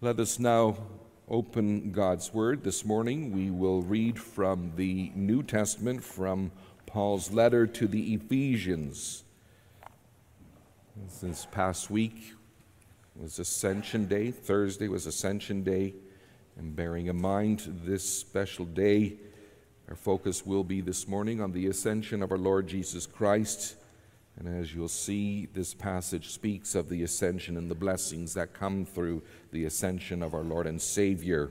Let us now open God's Word. This morning we will read from the New Testament from Paul's letter to the Ephesians. Since past week was Ascension Day, Thursday was Ascension Day, and bearing in mind this special day, our focus will be this morning on the ascension of our Lord Jesus Christ. And as you'll see, this passage speaks of the ascension and the blessings that come through the ascension of our Lord and Savior.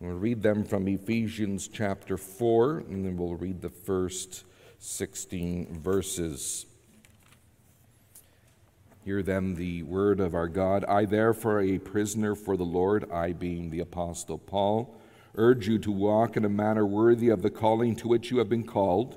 We'll read them from Ephesians chapter 4, and then we'll read the first 16 verses. Hear then the word of our God. I, therefore, a prisoner for the Lord, I being the Apostle Paul, urge you to walk in a manner worthy of the calling to which you have been called,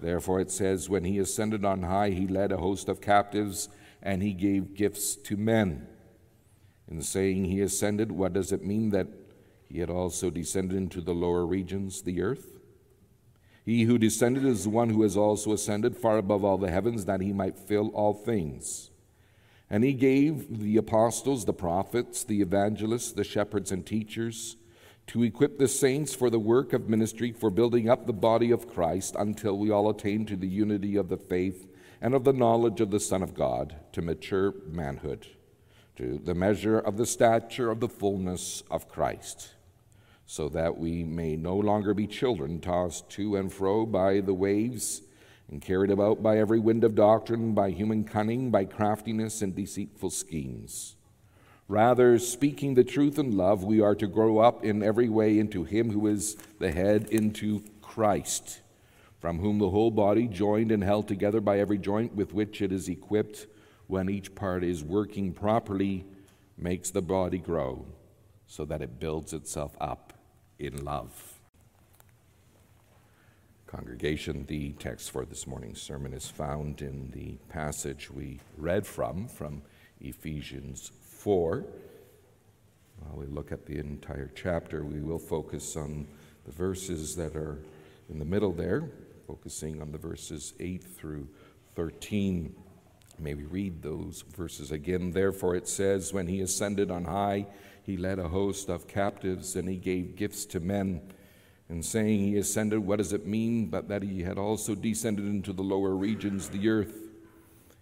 Therefore it says, When he ascended on high, he led a host of captives, and he gave gifts to men. In saying he ascended, what does it mean that he had also descended into the lower regions, the earth? He who descended is the one who has also ascended far above all the heavens, that he might fill all things. And he gave the apostles, the prophets, the evangelists, the shepherds, and teachers to equip the saints for the work of ministry, for building up the body of Christ until we all attain to the unity of the faith and of the knowledge of the Son of God, to mature manhood, to the measure of the stature of the fullness of Christ, so that we may no longer be children tossed to and fro by the waves and carried about by every wind of doctrine, by human cunning, by craftiness and deceitful schemes. Rather, speaking the truth in love, we are to grow up in every way into Him who is the head, into Christ, from whom the whole body, joined and held together by every joint with which it is equipped, when each part is working properly, makes the body grow so that it builds itself up in love. Congregation, the text for this morning's sermon is found in the passage we read from, from Ephesians 4. While we look at the entire chapter, we will focus on the verses that are in the middle there, focusing on the verses 8 through 13. May we read those verses again. Therefore, it says, When he ascended on high, he led a host of captives and he gave gifts to men. And saying he ascended, what does it mean? But that he had also descended into the lower regions, the earth.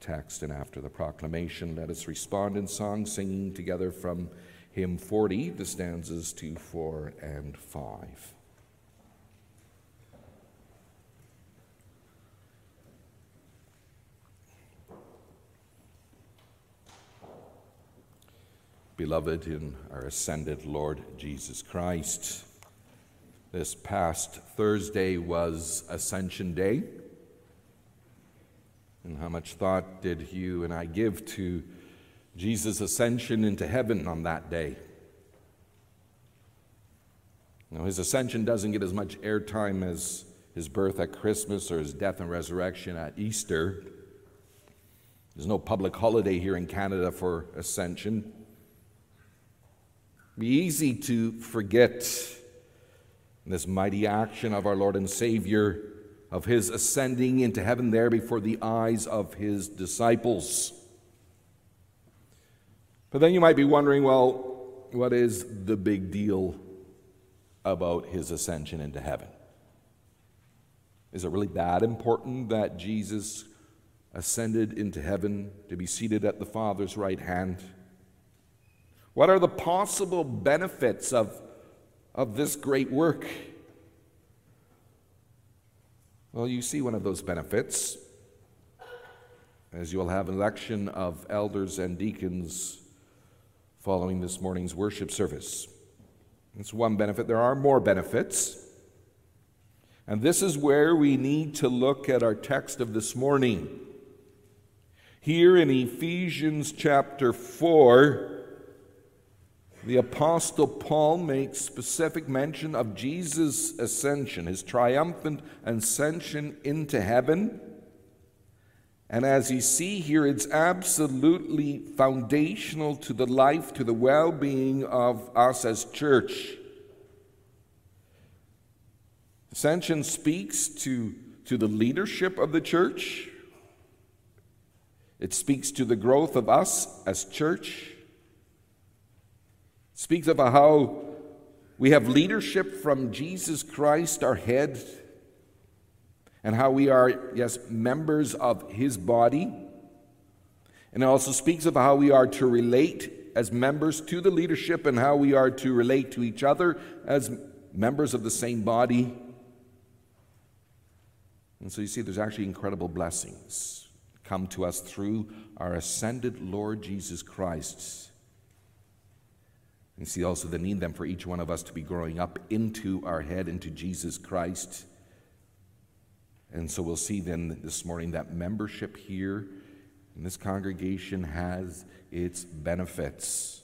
text, and after the proclamation, let us respond in song, singing together from hymn 40, the stanzas 2, 4, and 5. Beloved in our ascended Lord Jesus Christ, this past Thursday was Ascension Day. And how much thought did you and I give to Jesus' ascension into heaven on that day? Now, his ascension doesn't get as much airtime as his birth at Christmas or his death and resurrection at Easter. There's no public holiday here in Canada for ascension. It'd be easy to forget this mighty action of our Lord and Savior of his ascending into heaven there before the eyes of his disciples. But then you might be wondering well, what is the big deal about his ascension into heaven? Is it really that important that Jesus ascended into heaven to be seated at the Father's right hand? What are the possible benefits of, of this great work? Well, you see one of those benefits as you'll have an election of elders and deacons following this morning's worship service. It's one benefit. There are more benefits. And this is where we need to look at our text of this morning. Here in Ephesians chapter 4, the Apostle Paul makes specific mention of Jesus' ascension, his triumphant ascension into heaven. And as you see here, it's absolutely foundational to the life, to the well being of us as church. Ascension speaks to, to the leadership of the church, it speaks to the growth of us as church, speaks of how we have leadership from Jesus Christ, our head and how we are, yes, members of his body. And it also speaks of how we are to relate as members to the leadership and how we are to relate to each other as members of the same body. And so you see, there's actually incredible blessings come to us through our ascended Lord Jesus Christ. And see also the need then for each one of us to be growing up into our head, into Jesus Christ. And so we'll see then this morning that membership here in this congregation has its benefits.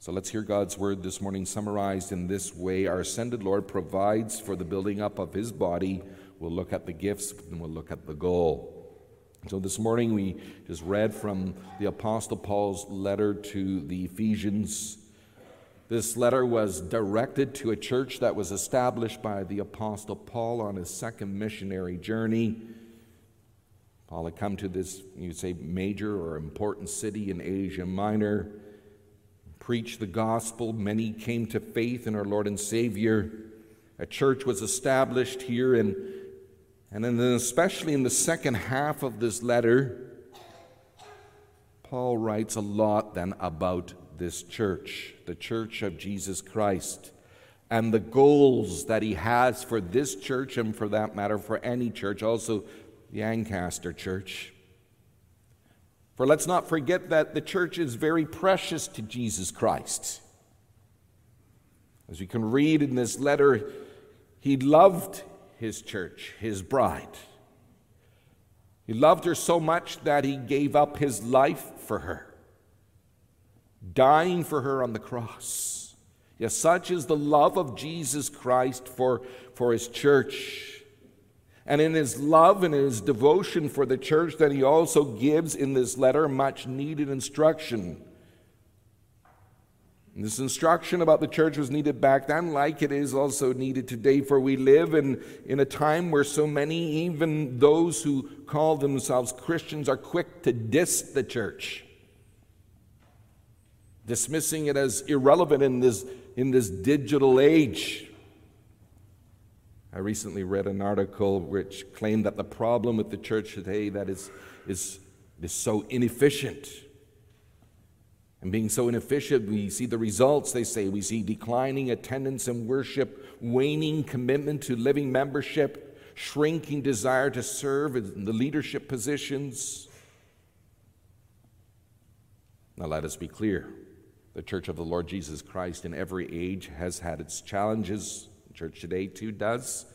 So let's hear God's word this morning summarized in this way. Our ascended Lord provides for the building up of his body. We'll look at the gifts and we'll look at the goal. So this morning we just read from the Apostle Paul's letter to the Ephesians. This letter was directed to a church that was established by the Apostle Paul on his second missionary journey. Paul had come to this, you'd say, major or important city in Asia Minor, preached the gospel. Many came to faith in our Lord and Savior. A church was established here, and, and then especially in the second half of this letter, Paul writes a lot then about this church, the church of Jesus Christ, and the goals that he has for this church and for that matter for any church, also the Ancaster church. For let's not forget that the church is very precious to Jesus Christ. As we can read in this letter, he loved his church, his bride. He loved her so much that he gave up his life for her dying for her on the cross. Yes, such is the love of Jesus Christ for, for his church. And in his love and his devotion for the church, that he also gives in this letter much needed instruction. And this instruction about the church was needed back then, like it is also needed today, for we live in, in a time where so many, even those who call themselves Christians, are quick to diss the church dismissing it as irrelevant in this, in this digital age. I recently read an article which claimed that the problem with the church today that is, is, is so inefficient. And being so inefficient, we see the results, they say. We see declining attendance and worship, waning commitment to living membership, shrinking desire to serve in the leadership positions. Now, let us be clear. The Church of the Lord Jesus Christ in every age has had its challenges. The church today, too, does.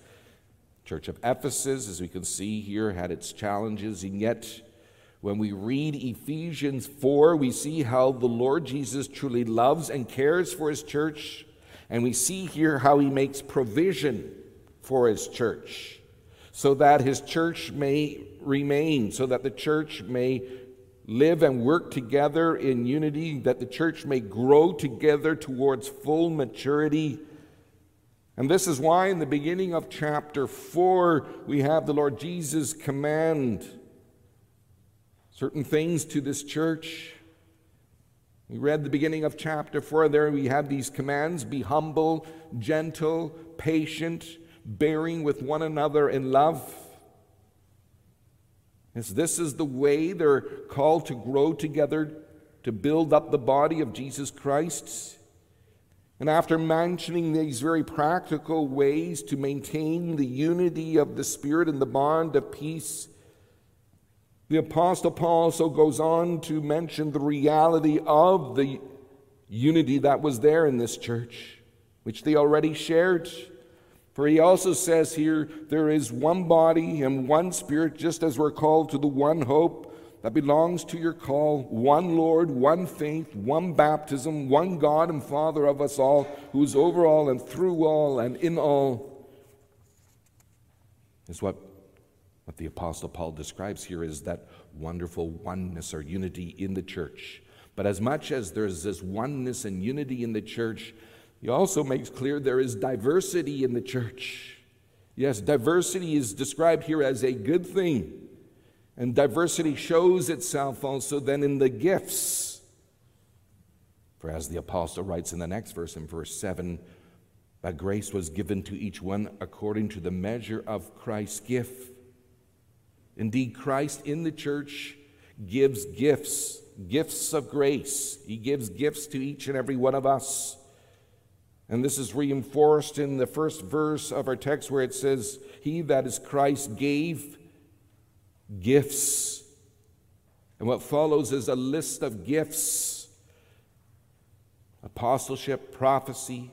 Church of Ephesus, as we can see here, had its challenges, and yet when we read Ephesians 4, we see how the Lord Jesus truly loves and cares for his church, and we see here how he makes provision for his church so that his church may remain, so that the church may live and work together in unity, that the church may grow together towards full maturity. And this is why, in the beginning of chapter 4, we have the Lord Jesus command certain things to this church. We read the beginning of chapter 4, there we have these commands be humble, gentle, patient, bearing with one another in love. As this is the way they're called to grow together to build up the body of Jesus Christ. And after mentioning these very practical ways to maintain the unity of the Spirit and the bond of peace, the Apostle Paul also goes on to mention the reality of the unity that was there in this church, which they already shared. For he also says here, there is one body and one spirit, just as we're called to the one hope that belongs to your call one Lord, one faith, one baptism, one God and Father of us all, who is over all and through all and in all, is what, what the Apostle Paul describes here is that wonderful oneness or unity in the church. But as much as there's this oneness and unity in the church, he also makes clear there is diversity in the church. Yes, diversity is described here as a good thing. And diversity shows itself also then in the gifts. For as the apostle writes in the next verse, in verse 7, that grace was given to each one according to the measure of Christ's gift. Indeed, Christ in the church gives gifts, gifts of grace. He gives gifts to each and every one of us. And this is reinforced in the first verse of our text where it says, He that is Christ gave gifts. And what follows is a list of gifts apostleship, prophecy,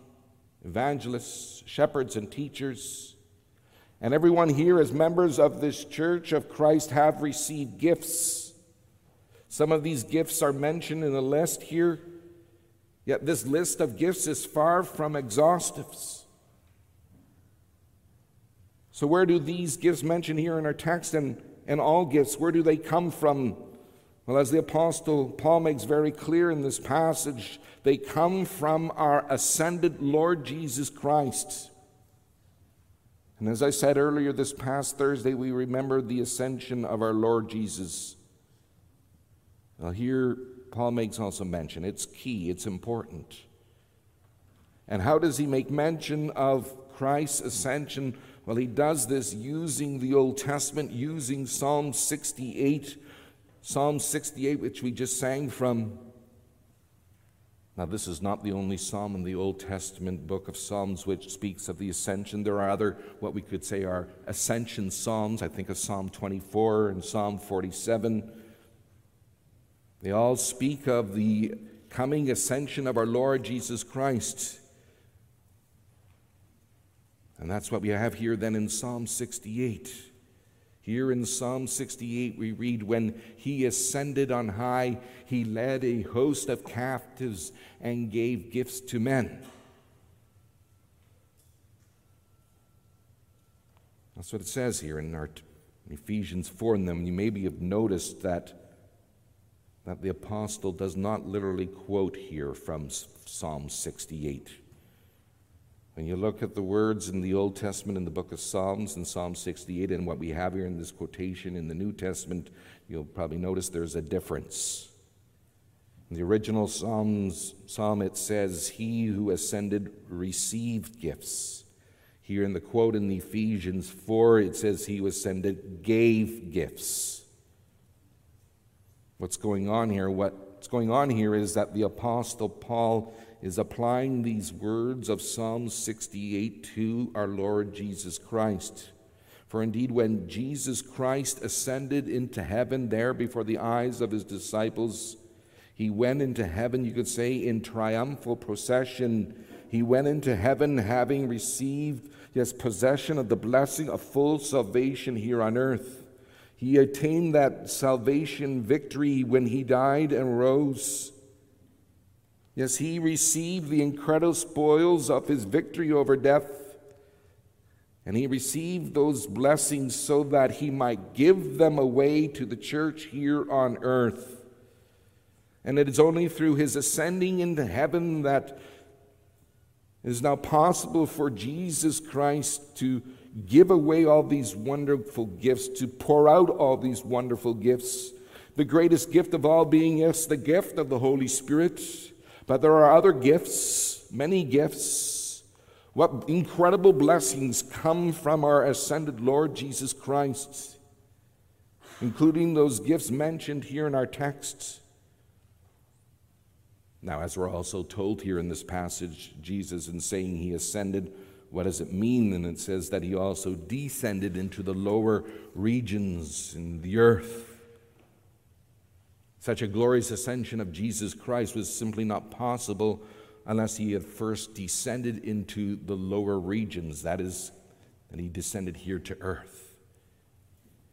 evangelists, shepherds, and teachers. And everyone here, as members of this church of Christ, have received gifts. Some of these gifts are mentioned in the list here, yet this list of gifts is far from exhaustive. So, where do these gifts mentioned here in our text and and all gifts, where do they come from? Well, as the Apostle Paul makes very clear in this passage, they come from our ascended Lord Jesus Christ. And as I said earlier this past Thursday, we remember the ascension of our Lord Jesus. Well, here Paul makes also mention it's key, it's important. And how does he make mention of Christ's ascension? Well, he does this using the Old Testament, using Psalm 68, Psalm 68, which we just sang from. Now, this is not the only psalm in the Old Testament book of Psalms which speaks of the ascension. There are other, what we could say, are ascension psalms. I think of Psalm 24 and Psalm 47. They all speak of the coming ascension of our Lord Jesus Christ. And that's what we have here then in Psalm 68. Here in Psalm 68, we read, When he ascended on high, he led a host of captives and gave gifts to men. That's what it says here in, our, in Ephesians 4. And then you maybe have noticed that, that the apostle does not literally quote here from Psalm 68. When you look at the words in the Old Testament in the book of Psalms in Psalm 68 and what we have here in this quotation in the New Testament, you'll probably notice there's a difference. In the original Psalms, Psalm, it says, He who ascended received gifts. Here in the quote in Ephesians 4, it says, He who ascended gave gifts. What's going on here? What's going on here is that the Apostle Paul is applying these words of Psalm 68 to our Lord Jesus Christ. For indeed, when Jesus Christ ascended into heaven there before the eyes of his disciples, he went into heaven, you could say, in triumphal procession. He went into heaven having received his possession of the blessing of full salvation here on earth. He attained that salvation victory when he died and rose. Yes, he received the incredible spoils of his victory over death. And he received those blessings so that he might give them away to the church here on earth. And it is only through his ascending into heaven that it is now possible for Jesus Christ to give away all these wonderful gifts, to pour out all these wonderful gifts. The greatest gift of all being, yes, the gift of the Holy Spirit but there are other gifts, many gifts. What incredible blessings come from our ascended Lord Jesus Christ, including those gifts mentioned here in our text. Now, as we're also told here in this passage, Jesus, in saying he ascended, what does it mean? And it says that he also descended into the lower regions in the earth. Such a glorious ascension of Jesus Christ was simply not possible unless he had first descended into the lower regions, that is, that he descended here to earth.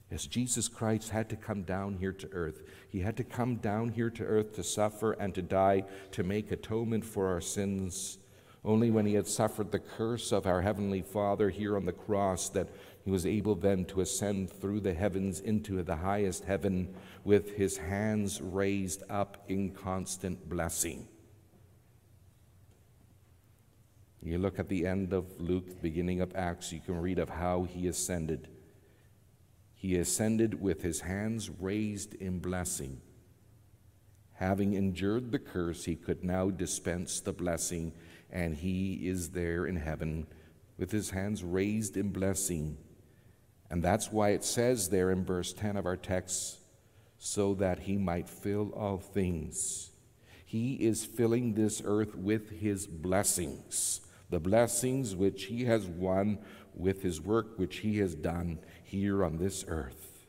As Jesus Christ had to come down here to earth. He had to come down here to earth to suffer and to die to make atonement for our sins. Only when he had suffered the curse of our Heavenly Father here on the cross that he was able then to ascend through the heavens into the highest heaven with his hands raised up in constant blessing. You look at the end of Luke, beginning of Acts, you can read of how he ascended. He ascended with his hands raised in blessing. Having endured the curse, he could now dispense the blessing, and he is there in heaven with his hands raised in blessing. And that's why it says there in verse 10 of our text, so that he might fill all things. He is filling this earth with his blessings, the blessings which he has won with his work which he has done here on this earth.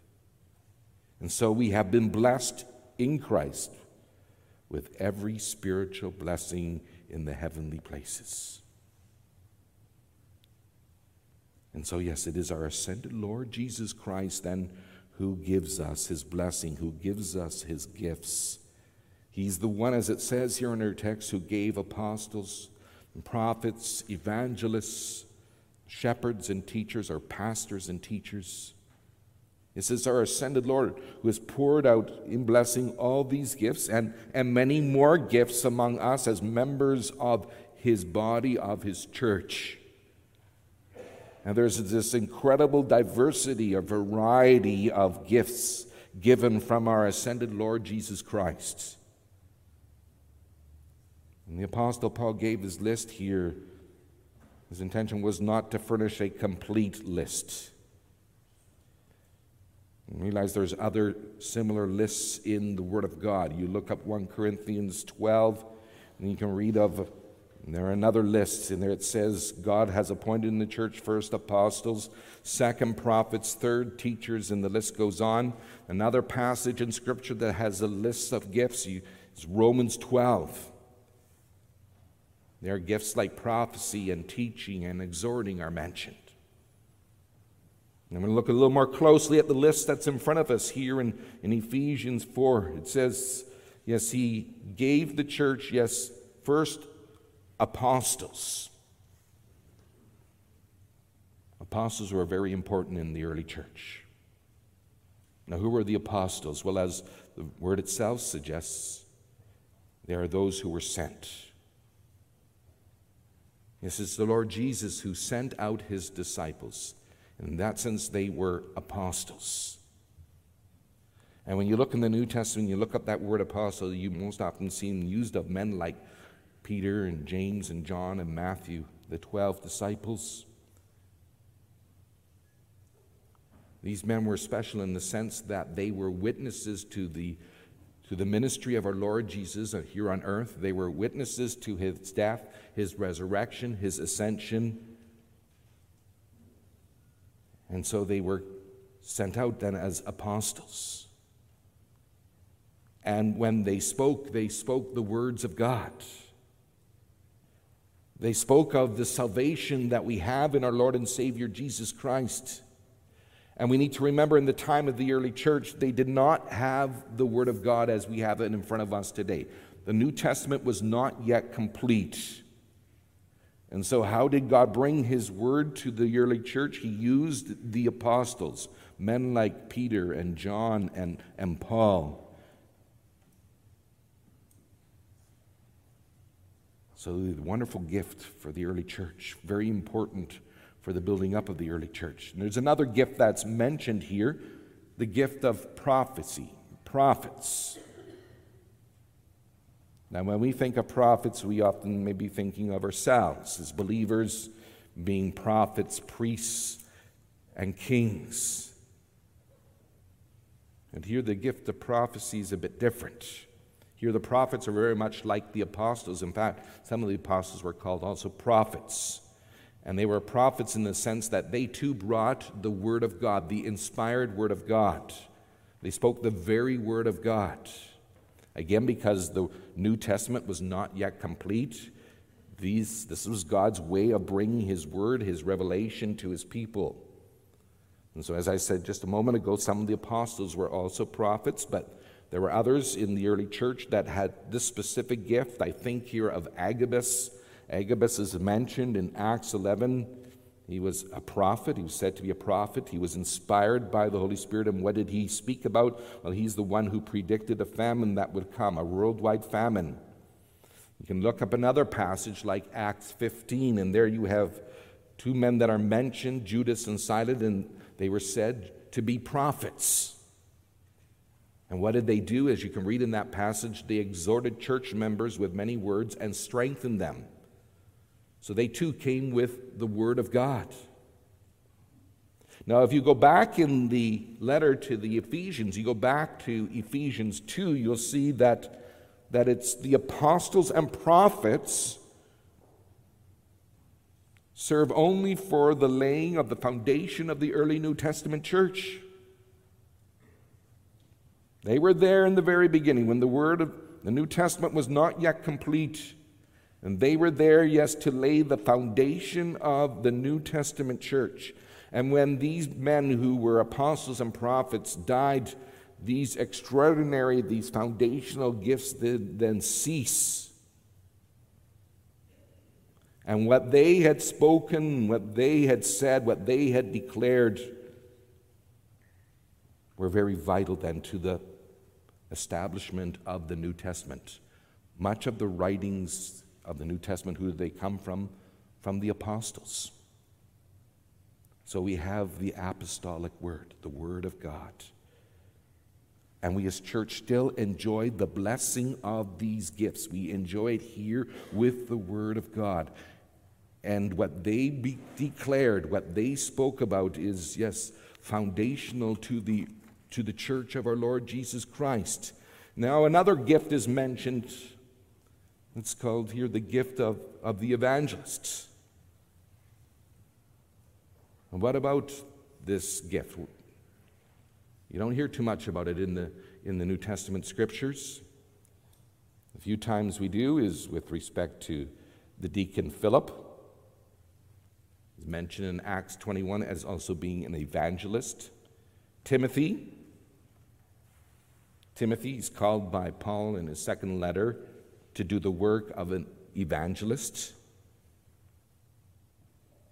And so we have been blessed in Christ with every spiritual blessing in the heavenly places. And so, yes, it is our ascended Lord Jesus Christ then who gives us his blessing, who gives us his gifts. He's the one, as it says here in our text, who gave apostles, and prophets, evangelists, shepherds and teachers, our pastors and teachers. It says, Our ascended Lord, who has poured out in blessing all these gifts and, and many more gifts among us as members of his body, of his church. And there's this incredible diversity, a variety of gifts given from our ascended Lord Jesus Christ. And the Apostle Paul gave his list here his intention was not to furnish a complete list. Realize there's other similar lists in the Word of God. You look up 1 Corinthians 12, and you can read of, there are another lists in there. It says God has appointed in the church first apostles, second prophets, third teachers, and the list goes on. Another passage in Scripture that has a list of gifts is Romans 12. There are gifts like prophecy and teaching and exhorting are mentioned. I'm going to look a little more closely at the list that's in front of us here in, in Ephesians 4. It says, Yes, he gave the church, yes, first apostles. Apostles were very important in the early church. Now, who were the apostles? Well, as the word itself suggests, they are those who were sent. Yes, it's the Lord Jesus who sent out his disciples. In that sense, they were apostles. And when you look in the New Testament, you look up that word apostle, you most often see used of men like Peter and James and John and Matthew, the 12 disciples. These men were special in the sense that they were witnesses to the to the ministry of our Lord Jesus uh, here on earth. They were witnesses to his death, his resurrection, his ascension. And so they were sent out then as apostles. And when they spoke, they spoke the words of God. They spoke of the salvation that we have in our Lord and Savior Jesus Christ. And we need to remember in the time of the early church, they did not have the Word of God as we have it in front of us today. The New Testament was not yet complete. And so, how did God bring His Word to the early church? He used the apostles, men like Peter and John and, and Paul. So, the wonderful gift for the early church, very important for the building up of the early church. And there's another gift that's mentioned here the gift of prophecy, prophets. Now, when we think of prophets, we often may be thinking of ourselves as believers being prophets, priests, and kings. And here the gift of prophecy is a bit different. Here, the prophets are very much like the apostles. In fact, some of the apostles were called also prophets. And they were prophets in the sense that they too brought the Word of God, the inspired Word of God. They spoke the very Word of God. Again, because the New Testament was not yet complete, these, this was God's way of bringing His Word, His revelation to His people. And so, as I said just a moment ago, some of the apostles were also prophets, but there were others in the early church that had this specific gift. I think here of Agabus. Agabus is mentioned in Acts 11. He was a prophet. He was said to be a prophet. He was inspired by the Holy Spirit. And what did he speak about? Well, he's the one who predicted a famine that would come, a worldwide famine. You can look up another passage like Acts 15, and there you have two men that are mentioned, Judas and Silas, and they were said to be prophets. And what did they do? As you can read in that passage, they exhorted church members with many words and strengthened them. So they too came with the Word of God. Now, if you go back in the letter to the Ephesians, you go back to Ephesians 2, you'll see that, that it's the apostles and prophets serve only for the laying of the foundation of the early New Testament church. They were there in the very beginning when the word of the New Testament was not yet complete. And they were there, yes, to lay the foundation of the New Testament church. And when these men who were apostles and prophets died, these extraordinary, these foundational gifts did then cease. And what they had spoken, what they had said, what they had declared were very vital then to the establishment of the New Testament. Much of the writings of the New Testament, who did they come from? From the apostles. So we have the apostolic word, the word of God. And we as church still enjoy the blessing of these gifts. We enjoy it here with the word of God. And what they declared, what they spoke about is, yes, foundational to the to the church of our Lord Jesus Christ. Now, another gift is mentioned. It's called here the gift of, of the evangelists. And what about this gift? You don't hear too much about it in the, in the New Testament scriptures. A few times we do is with respect to the deacon Philip. He's mentioned in Acts 21 as also being an evangelist. Timothy, Timothy is called by Paul in his second letter to do the work of an evangelist.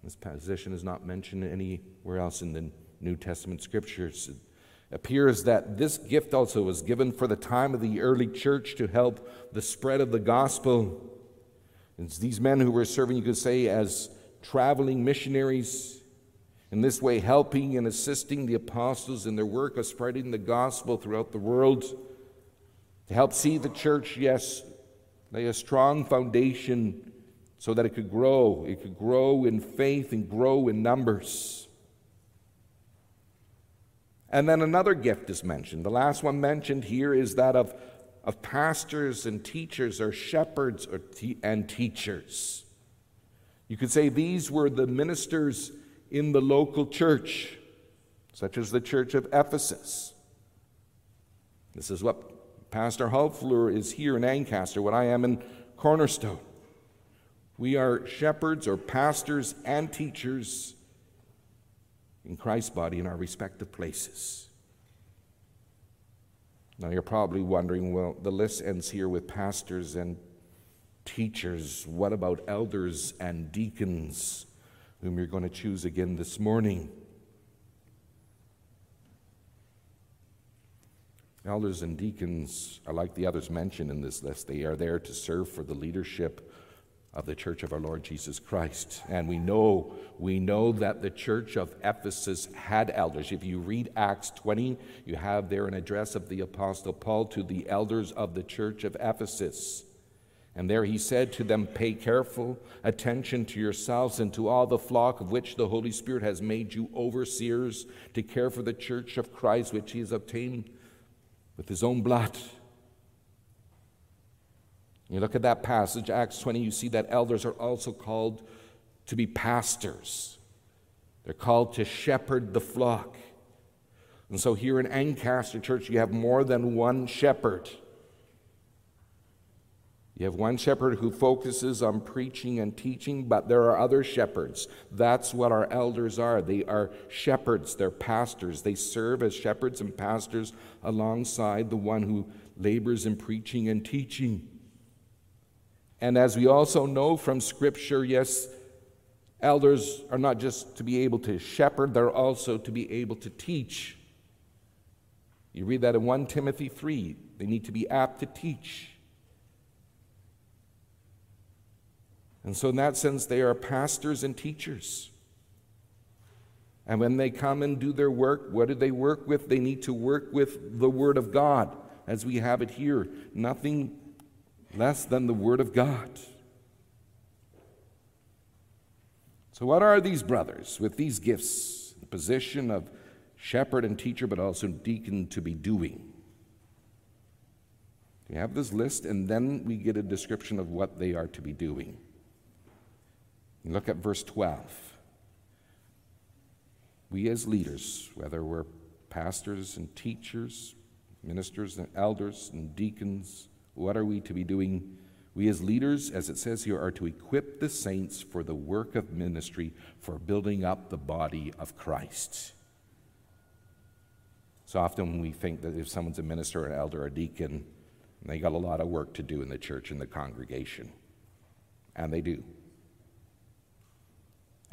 This position is not mentioned anywhere else in the New Testament scriptures. It appears that this gift also was given for the time of the early church to help the spread of the gospel. It's these men who were serving, you could say, as traveling missionaries in this way, helping and assisting the apostles in their work of spreading the gospel throughout the world, to help see the church, yes, lay a strong foundation so that it could grow. It could grow in faith and grow in numbers. And then another gift is mentioned. The last one mentioned here is that of, of pastors and teachers or shepherds or te- and teachers. You could say these were the ministers in the local church, such as the church of Ephesus. This is what Pastor Hulfler is here in Ancaster, what I am in Cornerstone. We are shepherds or pastors and teachers in Christ's body in our respective places. Now, you're probably wondering well, the list ends here with pastors and teachers. What about elders and deacons? whom you're going to choose again this morning. Elders and deacons are like the others mentioned in this list. They are there to serve for the leadership of the church of our Lord Jesus Christ. And we know, we know that the church of Ephesus had elders. If you read Acts 20, you have there an address of the Apostle Paul to the elders of the church of Ephesus. And there he said to them, Pay careful attention to yourselves and to all the flock of which the Holy Spirit has made you overseers to care for the church of Christ, which he has obtained with his own blood. You look at that passage, Acts 20, you see that elders are also called to be pastors. They're called to shepherd the flock. And so here in Ancaster Church, you have more than one shepherd. You have one shepherd who focuses on preaching and teaching, but there are other shepherds. That's what our elders are. They are shepherds, they're pastors. They serve as shepherds and pastors alongside the one who labors in preaching and teaching. And as we also know from Scripture, yes, elders are not just to be able to shepherd, they're also to be able to teach. You read that in 1 Timothy 3. They need to be apt to teach. And so, in that sense, they are pastors and teachers. And when they come and do their work, what do they work with? They need to work with the Word of God, as we have it here. Nothing less than the Word of God. So, what are these brothers with these gifts, the position of shepherd and teacher, but also deacon, to be doing? We have this list, and then we get a description of what they are to be doing. Look at verse 12. We, as leaders, whether we're pastors and teachers, ministers and elders and deacons, what are we to be doing? We, as leaders, as it says here, are to equip the saints for the work of ministry, for building up the body of Christ. So often we think that if someone's a minister, or an elder, or a deacon, they got a lot of work to do in the church and the congregation. And they do.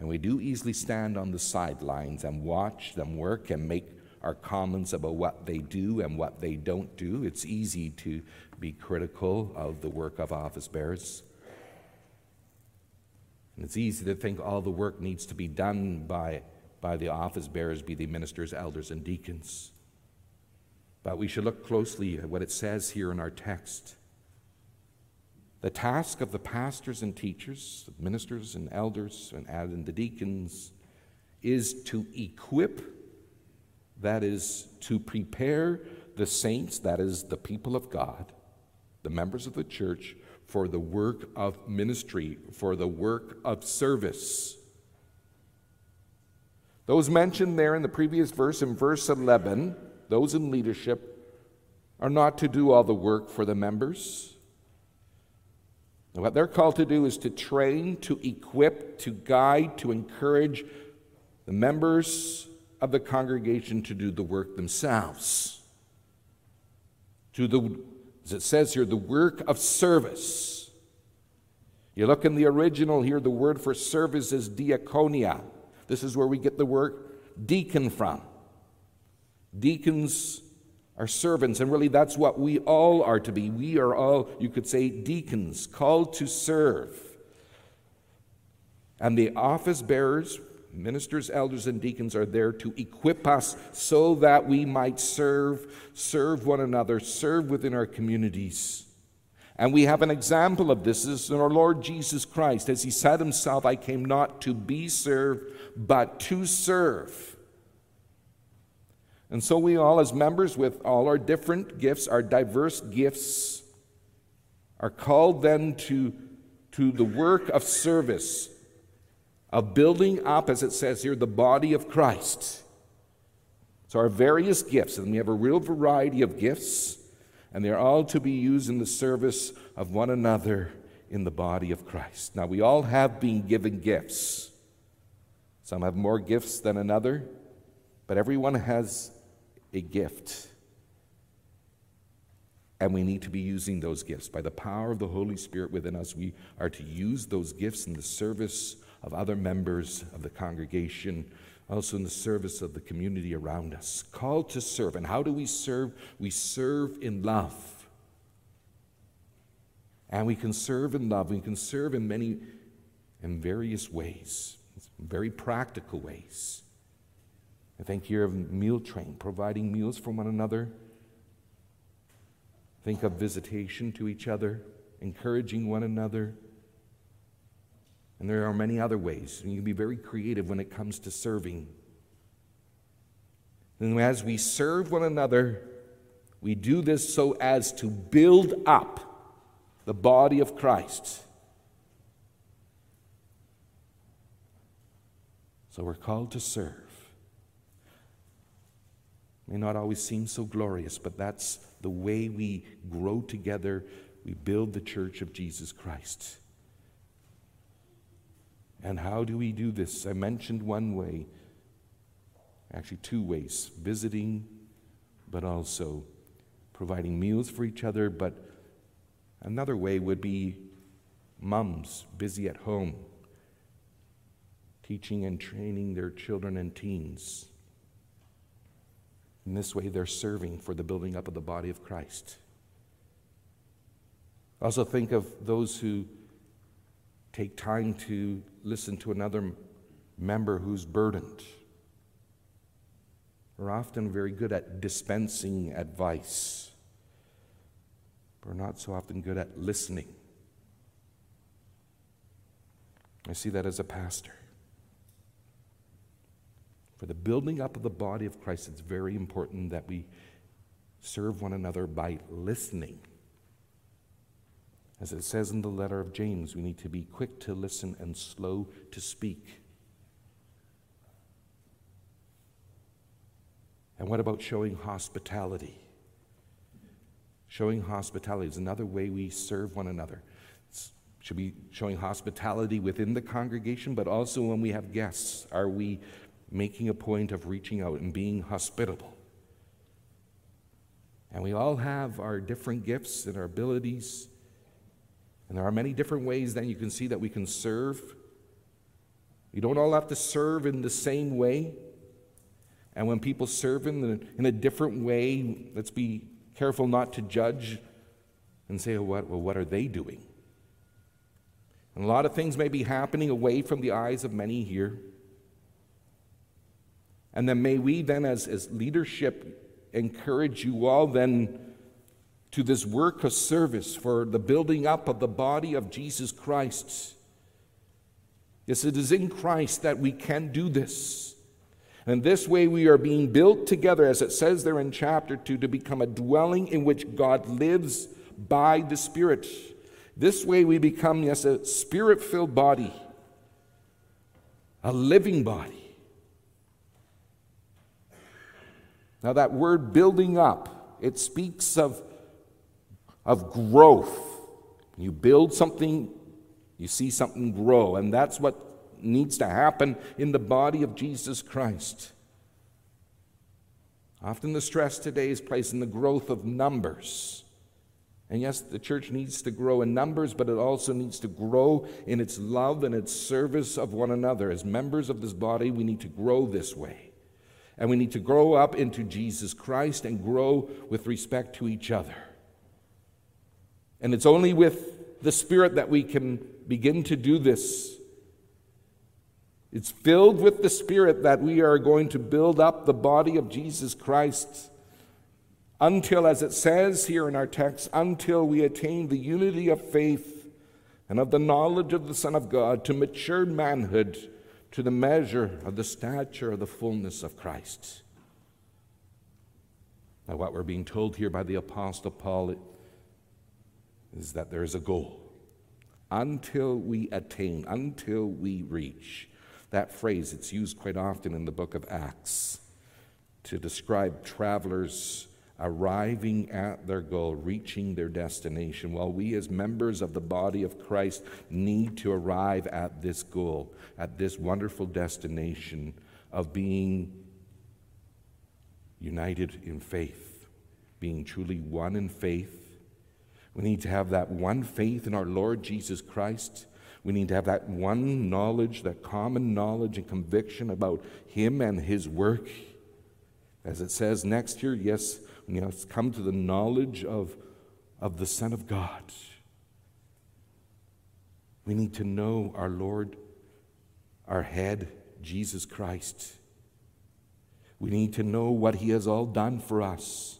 And we do easily stand on the sidelines and watch them work and make our comments about what they do and what they don't do. It's easy to be critical of the work of office bearers. And it's easy to think all the work needs to be done by, by the office bearers, be they ministers, elders, and deacons. But we should look closely at what it says here in our text. The task of the pastors and teachers, ministers and elders, and adding the deacons, is to equip, that is, to prepare the saints, that is, the people of God, the members of the church, for the work of ministry, for the work of service. Those mentioned there in the previous verse, in verse 11, those in leadership, are not to do all the work for the members. What they're called to do is to train, to equip, to guide, to encourage the members of the congregation to do the work themselves. To the, as it says here, the work of service. You look in the original here, the word for service is diaconia. This is where we get the word deacon from. Deacons are servants, and really that's what we all are to be. We are all, you could say, deacons, called to serve. And the office bearers, ministers, elders, and deacons are there to equip us so that we might serve, serve one another, serve within our communities. And we have an example of this, is in our Lord Jesus Christ. As he said himself, I came not to be served, but to serve and so we all, as members with all our different gifts, our diverse gifts, are called then to, to the work of service, of building up, as it says here, the body of Christ. So, our various gifts, and we have a real variety of gifts, and they're all to be used in the service of one another in the body of Christ. Now, we all have been given gifts. Some have more gifts than another, but everyone has a gift. And we need to be using those gifts. By the power of the Holy Spirit within us, we are to use those gifts in the service of other members of the congregation, also in the service of the community around us. Called to serve. And how do we serve? We serve in love. And we can serve in love. We can serve in many in various ways, very practical ways. I think here of meal train, providing meals for one another. Think of visitation to each other, encouraging one another. And there are many other ways. And you can be very creative when it comes to serving. And as we serve one another, we do this so as to build up the body of Christ. So we're called to serve. May not always seem so glorious, but that's the way we grow together. We build the church of Jesus Christ. And how do we do this? I mentioned one way, actually, two ways visiting, but also providing meals for each other. But another way would be mums busy at home, teaching and training their children and teens. In this way, they're serving for the building up of the body of Christ. Also, think of those who take time to listen to another member who's burdened. We're often very good at dispensing advice, we're not so often good at listening. I see that as a pastor. For the building up of the body of Christ, it's very important that we serve one another by listening. As it says in the letter of James, we need to be quick to listen and slow to speak. And what about showing hospitality? Showing hospitality is another way we serve one another. Should be showing hospitality within the congregation, but also when we have guests. Are we making a point of reaching out and being hospitable? And we all have our different gifts and our abilities. And there are many different ways then you can see that we can serve. We don't all have to serve in the same way. And when people serve in, the, in a different way, let's be careful not to judge and say, oh, what, well, what are they doing? And a lot of things may be happening away from the eyes of many here. And then may we then, as, as leadership, encourage you all then to this work of service for the building up of the body of Jesus Christ. Yes, it is in Christ that we can do this. And this way we are being built together, as it says there in chapter 2, to become a dwelling in which God lives by the Spirit. This way we become, yes, a spirit filled body, a living body. Now, that word building up, it speaks of of growth. You build something, you see something grow, and that's what needs to happen in the body of Jesus Christ. Often the stress today is placed in the growth of numbers. And yes, the church needs to grow in numbers, but it also needs to grow in its love and its service of one another. As members of this body, we need to grow this way. And we need to grow up into Jesus Christ and grow with respect to each other. And it's only with the Spirit that we can begin to do this. It's filled with the Spirit that we are going to build up the body of Jesus Christ until, as it says here in our text, until we attain the unity of faith and of the knowledge of the Son of God to mature manhood to the measure of the stature of the fullness of Christ. Now, what we're being told here by the Apostle Paul is that there is a goal. Until we attain, until we reach. That phrase, it's used quite often in the book of Acts to describe travelers arriving at their goal, reaching their destination. While we, as members of the body of Christ, need to arrive at this goal, at this wonderful destination of being united in faith, being truly one in faith we need to have that one faith in our Lord Jesus Christ. We need to have that one knowledge, that common knowledge and conviction about Him and His work. As it says next here, yes, we must come to the knowledge of, of the Son of God. We need to know our Lord, our head, Jesus Christ. We need to know what He has all done for us.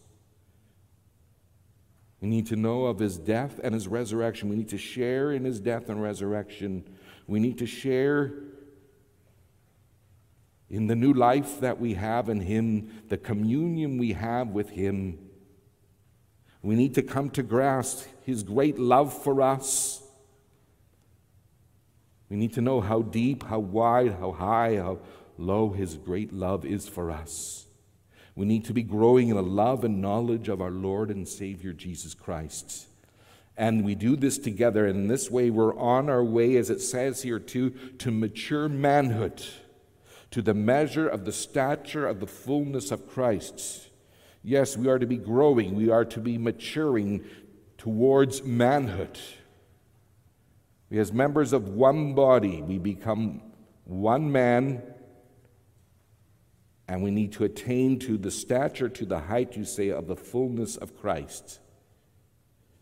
We need to know of his death and his resurrection. We need to share in his death and resurrection. We need to share in the new life that we have in him, the communion we have with him. We need to come to grasp His great love for us. We need to know how deep, how wide, how high, how low His great love is for us. We need to be growing in a love and knowledge of our Lord and Savior Jesus Christ. And we do this together. And in this way, we're on our way, as it says here too, to mature manhood, to the measure of the stature of the fullness of Christ. Yes, we are to be growing, we are to be maturing towards manhood. We, as members of one body, we become one man, and we need to attain to the stature, to the height, you say, of the fullness of Christ.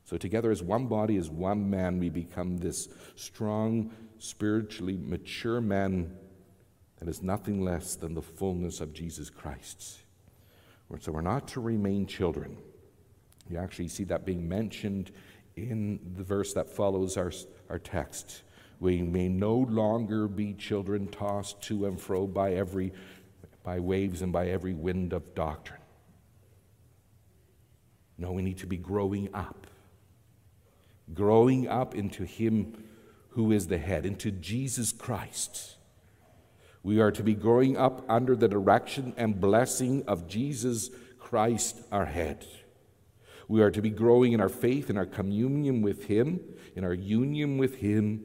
So, together as one body, as one man, we become this strong, spiritually mature man is nothing less than the fullness of Jesus Christ. So, we're not to remain children. You actually see that being mentioned in the verse that follows our, our text. We may no longer be children tossed to and fro by every by waves and by every wind of doctrine. No, we need to be growing up growing up into Him who is the head, into Jesus Christ. We are to be growing up under the direction and blessing of Jesus Christ, our head. We are to be growing in our faith, in our communion with Him, in our union with Him.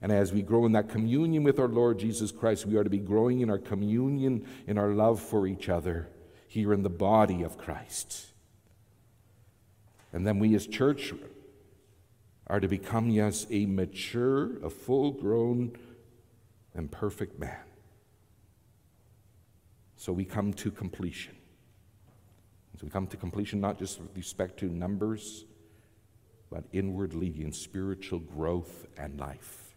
And as we grow in that communion with our Lord Jesus Christ, we are to be growing in our communion, in our love for each other here in the body of Christ. And then we as church are to become, yes, a mature, a full grown, and perfect man. So we come to completion. So we come to completion not just with respect to numbers, but inwardly in spiritual growth and life.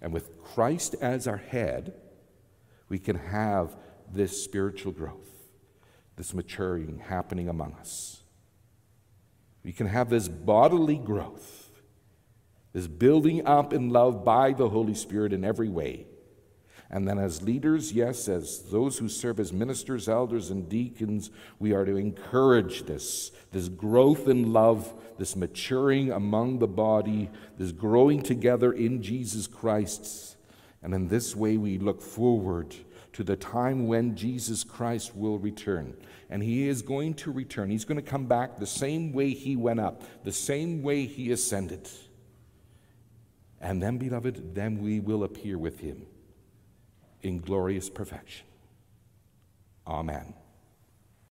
And with Christ as our head, we can have this spiritual growth, this maturing happening among us. We can have this bodily growth, this building up in love by the Holy Spirit in every way. And then, as leaders, yes, as those who serve as ministers, elders, and deacons, we are to encourage this, this growth in love, this maturing among the body, this growing together in Jesus Christ. And in this way, we look forward to the time when Jesus Christ will return. And he is going to return. He's going to come back the same way he went up, the same way he ascended. And then, beloved, then we will appear with him in glorious perfection. Amen.